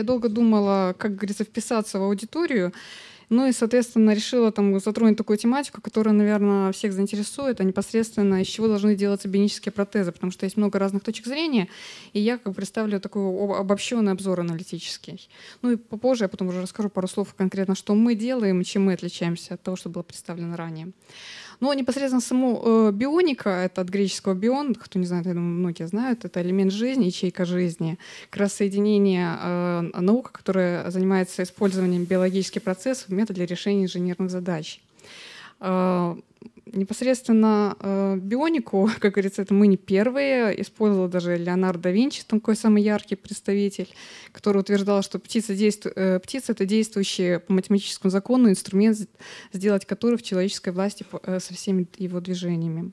Я долго думала, как говорится, вписаться в аудиторию. Ну и, соответственно, решила там затронуть такую тематику, которая, наверное, всех заинтересует, а непосредственно из чего должны делаться бионические протезы, потому что есть много разных точек зрения, и я как бы представлю такой обобщенный обзор аналитический. Ну и попозже я потом уже расскажу пару слов конкретно, что мы делаем, чем мы отличаемся от того, что было представлено ранее. Но непосредственно саму э, бионика, это от греческого бион, кто не знает, я думаю, многие знают, это элемент жизни, ячейка жизни, как раз соединение э, наука, которая занимается использованием биологических процессов в методе решения инженерных задач. Э, непосредственно э, бионику, как говорится, это мы не первые. Использовал даже Леонардо да Винчи, такой самый яркий представитель, который утверждал, что птица, действу... э, птица — это действующий по математическому закону инструмент, сделать который в человеческой власти э, со всеми его движениями.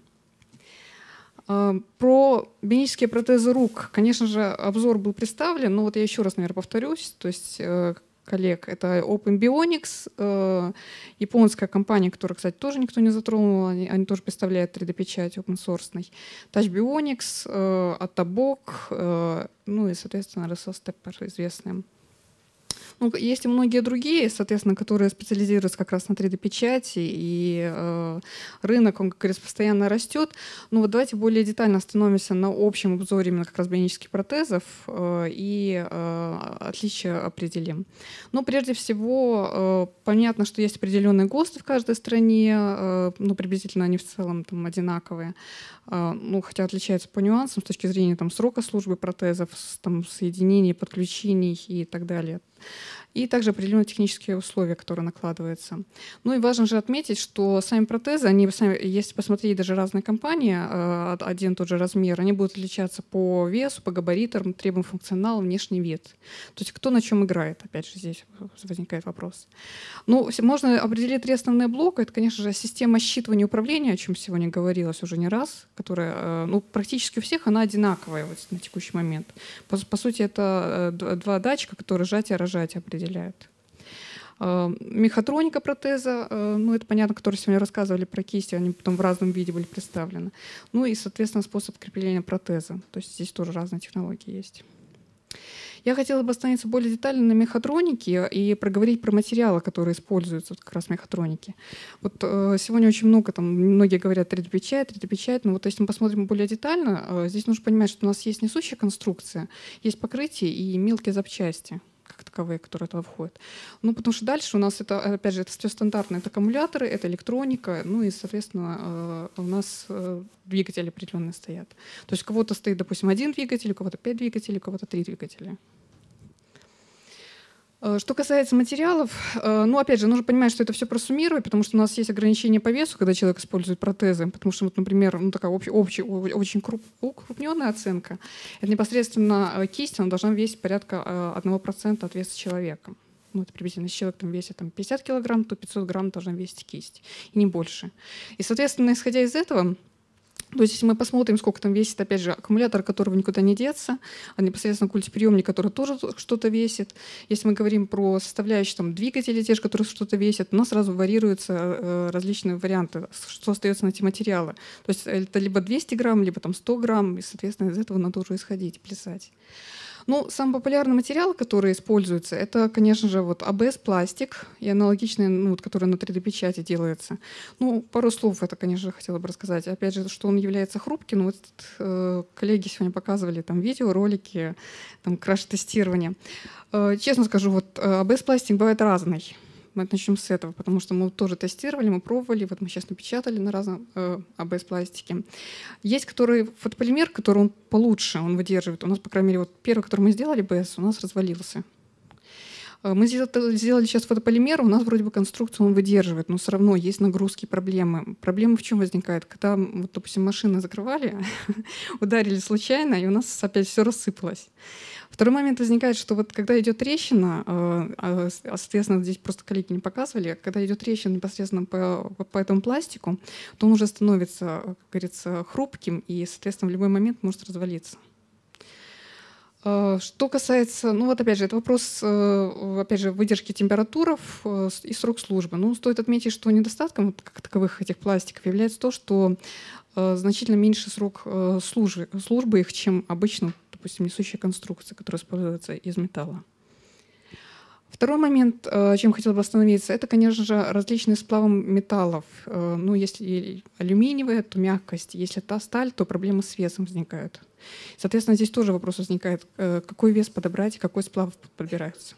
Э, про бионические протезы рук, конечно же, обзор был представлен, но вот я еще раз, наверное, повторюсь. То есть э, коллег. Это Open Bionics, э, японская компания, которую, кстати, тоже никто не затронул, они, они тоже представляют 3D-печать open source. Touch Bionics, э, Atabok, э, ну и, соответственно, RSO Stepper известные. Ну, есть и многие другие, соответственно, которые специализируются как раз на 3D-печати, и э, рынок, он, как говорится, постоянно растет. Но вот давайте более детально остановимся на общем обзоре именно как раз бионических протезов э, и э, отличия определим. Но прежде всего, э, понятно, что есть определенные ГОСТы в каждой стране, э, ну, приблизительно они в целом там одинаковые. А, ну, хотя отличаются по нюансам с точки зрения там, срока службы протезов, там, соединений, подключений и так далее и также определенные технические условия, которые накладываются. Ну и важно же отметить, что сами протезы, они, если посмотреть даже разные компании, э, один тот же размер, они будут отличаться по весу, по габаритам, требуем функционала, внешний вид. То есть кто на чем играет, опять же, здесь возникает вопрос. Ну, можно определить три основные блока. Это, конечно же, система считывания управления, о чем сегодня говорилось уже не раз, которая, э, ну, практически у всех она одинаковая вот на текущий момент. По, по сути, это э, два датчика, которые сжатие и рожатие определяют. Э, мехатроника протеза, э, ну это понятно, которые сегодня рассказывали про кисти, они потом в разном виде были представлены. Ну и, соответственно, способ крепления протеза. То есть здесь тоже разные технологии есть. Я хотела бы остановиться более детально на мехатронике и проговорить про материалы, которые используются вот как раз в мехатронике. Вот э, сегодня очень много, там, многие говорят 3D-печать, 3D-печать, но вот если мы посмотрим более детально, э, здесь нужно понимать, что у нас есть несущая конструкция, есть покрытие и мелкие запчасти таковые, которые туда входят. Ну, потому что дальше у нас это, опять же, это все стандартные, это аккумуляторы, это электроника, ну и, соответственно, э, у нас э, двигатели определенные стоят. То есть у кого-то стоит, допустим, один двигатель, у кого-то пять двигателей, у кого-то три двигателя. Э, что касается материалов, э, ну, опять же, нужно понимать, что это все просуммировать, потому что у нас есть ограничения по весу, когда человек использует протезы, потому что, вот, например, ну, такая общая, общая очень круп, укрупненная оценка, это непосредственно э, кисть, она должна весить порядка 1% от веса человека. Ну, это приблизительно, если человек там, весит там, 50 килограмм, то 500 грамм должна весить кисть, и не больше. И, соответственно, исходя из этого, то есть, если мы посмотрим, сколько там весит, опять же, аккумулятор, которого никуда не деться, а непосредственно культиприемник, который тоже что-то весит. Если мы говорим про составляющие там, двигатели, те же, которые что-то весят, у нас сразу варьируются э, различные варианты, что остается на эти материалы. То есть это либо 200 грамм, либо там 100 грамм, и, соответственно, из этого надо уже исходить, плясать. Ну, самый популярный материал, который используется, это, конечно же, вот АБС-пластик и аналогичный, ну, вот, который на 3D-печати делается. Ну, пару слов это, конечно, хотела бы рассказать. Опять же, что он является хрупким. Вот э, коллеги сегодня показывали там видео, ролики, там краш-тестирование. Э, честно скажу, вот э, АБС-пластик бывает разный. Мы начнем с этого, потому что мы тоже тестировали, мы пробовали, вот мы сейчас напечатали на разном э, АБС-пластике. Есть который фотополимер, который он получше, он выдерживает. У нас, по крайней мере, вот первый, который мы сделали, БС, у нас развалился. Э, мы сделали сейчас фотополимер, у нас вроде бы конструкцию он выдерживает, но все равно есть нагрузки, проблемы. Проблема в чем возникает? Когда, вот, допустим, машины закрывали, ударили случайно, и у нас опять все рассыпалось. Второй момент возникает, что вот когда идет трещина, э, а, соответственно, здесь просто коллеги не показывали, когда идет трещина непосредственно по, по этому пластику, то он уже становится, как говорится, хрупким и, соответственно, в любой момент может развалиться. Э, что касается, ну вот опять же, это вопрос, э, опять же, выдержки температур и срок службы. Ну, стоит отметить, что недостатком как таковых этих пластиков является то, что значительно меньше срок службы, службы их, чем обычно допустим, несущая конструкция, которая используется из металла. Второй момент, э, чем хотела бы остановиться, это, конечно же, различные сплавы металлов. Э, ну, если алюминиевая, то мягкость. Если та сталь, то проблемы с весом возникают. Соответственно, здесь тоже вопрос возникает, э, какой вес подобрать какой сплав подбирается.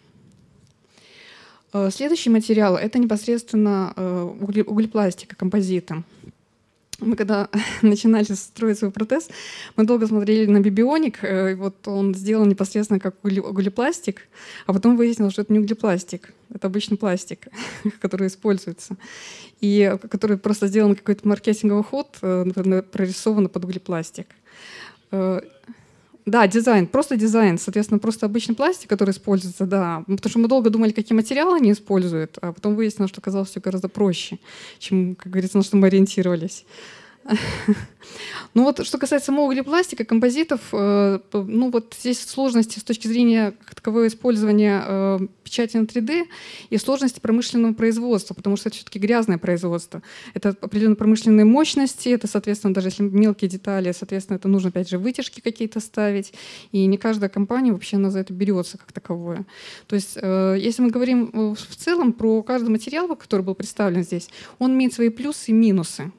Следующий материал — это непосредственно углепластика, композита. Мы когда начинали строить свой протез, мы долго смотрели на бибионик. Э, вот он сделан непосредственно как углепластик, а потом выяснилось, что это не углепластик, это обычный пластик, который используется. И который просто сделан какой-то маркетинговый ход, э, например, прорисован под углепластик. Да, дизайн, просто дизайн, соответственно, просто обычный пластик, который используется, да. Потому что мы долго думали, какие материалы они используют, а потом выяснилось, что оказалось все гораздо проще, чем, как говорится, на что мы ориентировались. Ну вот, что касается самого углепластика, композитов, э, ну вот здесь сложности с точки зрения как такового использования э, печати на 3D и сложности промышленного производства, потому что это все-таки грязное производство. Это определенные промышленные мощности, это, соответственно, даже если мелкие детали, соответственно, это нужно, опять же, вытяжки какие-то ставить, и не каждая компания вообще она за это берется как таковое. То есть, э, если мы говорим в целом про каждый материал, который был представлен здесь, он имеет свои плюсы и минусы.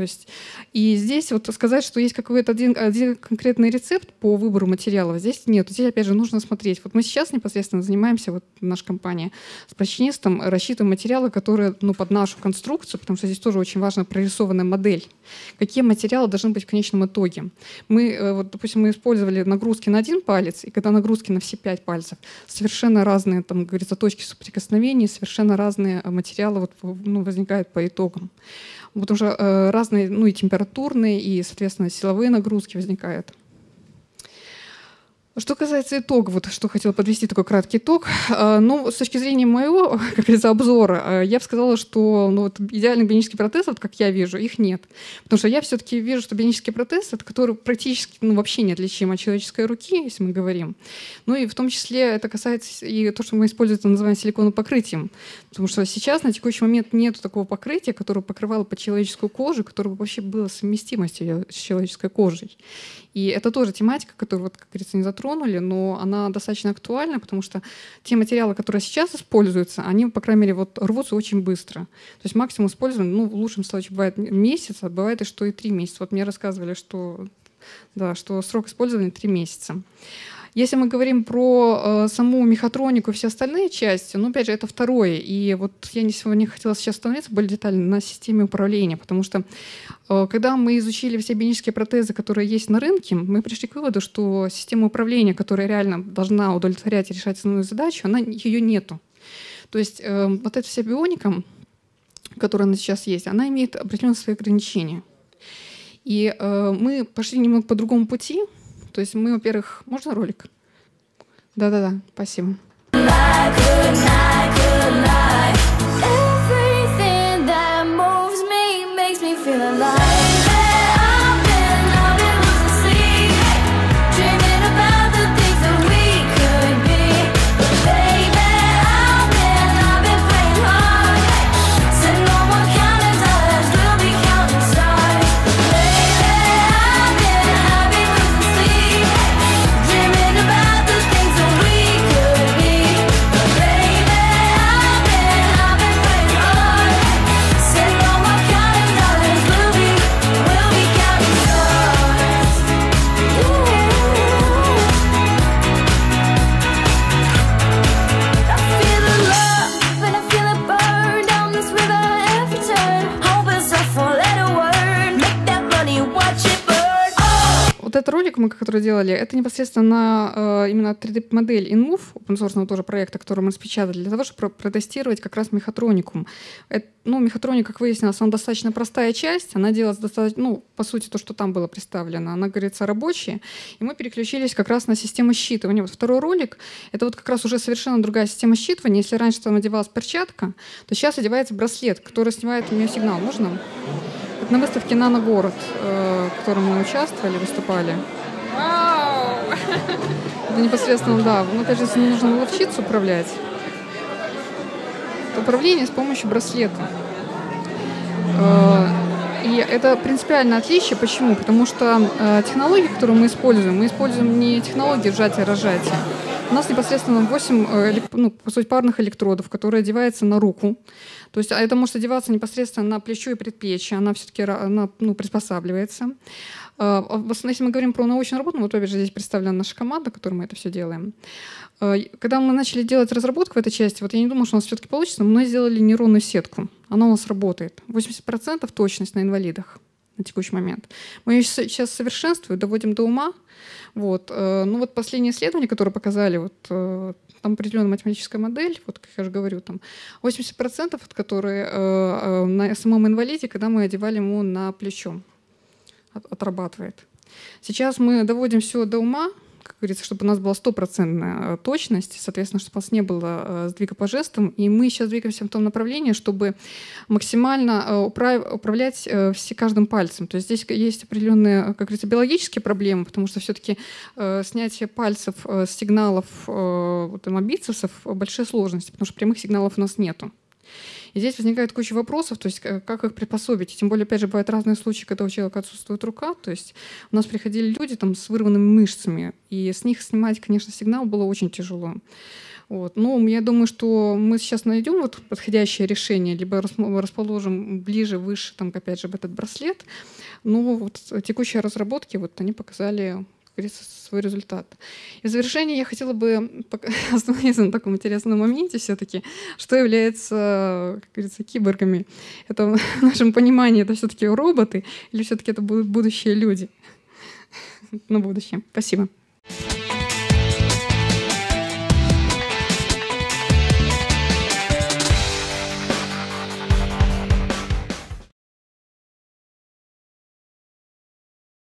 То есть, и здесь вот сказать, что есть какой-то один, один конкретный рецепт по выбору материалов, здесь нет. Здесь, опять же, нужно смотреть. Вот мы сейчас непосредственно занимаемся, вот наша компания, с прочинистом, рассчитываем материалы, которые ну, под нашу конструкцию, потому что здесь тоже очень важна прорисованная модель. Какие материалы должны быть в конечном итоге. Мы, э, вот, допустим, мы использовали нагрузки на один палец, и когда нагрузки на все пять пальцев, совершенно разные, там, говорится, точки соприкосновения, совершенно разные материалы вот, ну, возникают по итогам потому что э, разные, ну и температурные, и, соответственно, силовые нагрузки возникают. Что касается итога, вот что хотела подвести такой краткий итог. А, ну, с точки зрения моего, как говорится, обзора, а, я бы сказала, что ну, вот идеальных бионических протезов, как я вижу, их нет. Потому что я все-таки вижу, что бионический протез, это который практически ну, вообще неотличим от человеческой руки, если мы говорим. Ну и в том числе это касается и то, что мы используем, это называем силиконовым покрытием. Потому что сейчас на текущий момент нет такого покрытия, которое покрывало под человеческую кожу, которое вообще было совместимо с человеческой кожей. И это тоже тематика, которую, вот, как говорится, не затронули, но она достаточно актуальна, потому что те материалы, которые сейчас используются, они, по крайней мере, вот, рвутся очень быстро. То есть максимум использования, ну, в лучшем случае бывает месяц, а бывает и что и три месяца. Вот мне рассказывали, что, да, что срок использования три месяца. Если мы говорим про э, саму мехатронику и все остальные части, ну, опять же, это второе. И вот я не сегодня хотела сейчас остановиться более детально на системе управления, потому что э, когда мы изучили все бионические протезы, которые есть на рынке, мы пришли к выводу, что система управления, которая реально должна удовлетворять и решать основную задачу, она, ее нету. То есть э, вот эта вся бионика, которая она сейчас есть, она имеет определенные свои ограничения. И э, мы пошли немного по другому пути, то есть мы, во-первых, можно ролик? Да-да-да, спасибо. Который делали, это непосредственно э, именно 3D-модель InMove, open source тоже проекта, который мы распечатали, для того, чтобы протестировать как раз мехатроникум. Это, ну, мехатроника, как выяснилось, она достаточно простая часть, она делается достаточно, ну, по сути, то, что там было представлено, она, говорится, рабочая, и мы переключились как раз на систему считывания. Вот второй ролик, это вот как раз уже совершенно другая система считывания. Если раньше там одевалась перчатка, то сейчас одевается браслет, который снимает у нее сигнал. Можно? на выставке «Нано-город», э, в которой мы участвовали, выступали. Вау! Это непосредственно, да. Ну, опять же, если нужно научиться управлять, управление с помощью браслета. Э, и это принципиальное отличие. Почему? Потому что э, технологии, которые мы используем, мы используем не технологии сжатия-разжатия, У нас непосредственно 8 э, ну, по сути, парных электродов, которые одеваются на руку. То есть а это может одеваться непосредственно на плечо и предплечье. Она все-таки она, ну, приспосабливается. А, а если мы говорим про научную работу, ну, вот опять же здесь представлена наша команда, которой мы это все делаем. А, когда мы начали делать разработку в этой части, вот я не думала, что у нас все-таки получится, но мы сделали нейронную сетку. Она у нас работает. 80% точность на инвалидах на текущий момент. Мы ее сейчас совершенствуем, доводим до ума. Вот. Э, ну вот последние исследования, которые показали, вот, э, там определенная математическая модель, вот как я же говорю, там 80% от которые э, на самом инвалиде, когда мы одевали ему на плечо, отрабатывает. Сейчас мы доводим все до ума, как говорится, чтобы у нас была стопроцентная э, точность, соответственно, чтобы у нас не было э, сдвига по жестам. И мы сейчас двигаемся в том направлении, чтобы максимально э, управлять все, каждым пальцем. То есть здесь есть определенные, как говорится, биологические проблемы, потому что все-таки снятие пальцев сигналов вот, бицепсов большие сложности, потому что прямых сигналов у нас нету. И здесь возникает куча вопросов, то есть э, как их приспособить. Тем более, опять же, бывают разные случаи, когда у человека отсутствует рука. То есть у нас приходили люди там, с вырванными мышцами, и с них снимать, конечно, сигнал было очень тяжело. Вот. Но я думаю, что мы сейчас найдем вот подходящее решение, либо расположим ближе, выше, там, опять же, в этот браслет. Но вот текущие разработки, вот они показали говорится, свой результат. И в завершение я хотела бы остановиться на таком интересном моменте все-таки, что является, как говорится, киборгами. Это в нашем понимании это все-таки роботы или все-таки это будут будущие люди на будущее. Спасибо.